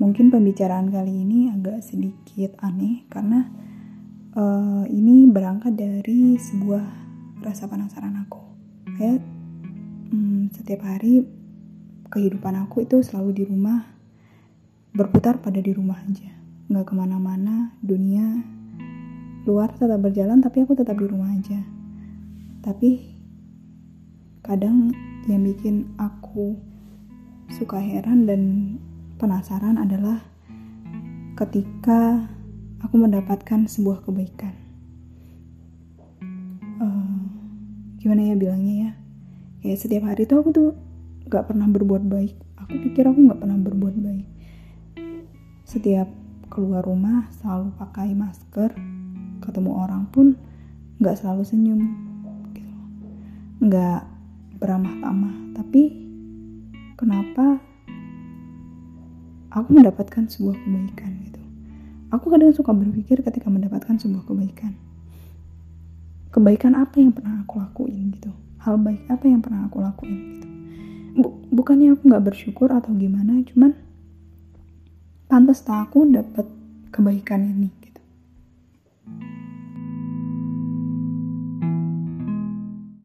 mungkin pembicaraan kali ini agak sedikit aneh karena uh, ini berangkat dari sebuah rasa penasaran aku. Kayak um, setiap hari kehidupan aku itu selalu di rumah, berputar pada di rumah aja, nggak ke mana-mana. Dunia luar tetap berjalan, tapi aku tetap di rumah aja. Tapi kadang yang bikin aku suka heran dan penasaran adalah ketika aku mendapatkan sebuah kebaikan. Uh, gimana ya bilangnya ya? Kayak setiap hari tuh aku tuh gak pernah berbuat baik. Aku pikir aku gak pernah berbuat baik. Setiap keluar rumah selalu pakai masker, ketemu orang pun gak selalu senyum, gitu. Gak beramah tamah. Tapi kenapa aku mendapatkan sebuah kebaikan gitu. Aku kadang suka berpikir ketika mendapatkan sebuah kebaikan. Kebaikan apa yang pernah aku lakuin gitu. Hal baik apa yang pernah aku lakuin gitu. bukannya aku nggak bersyukur atau gimana, cuman pantas tak aku dapat kebaikan ini gitu.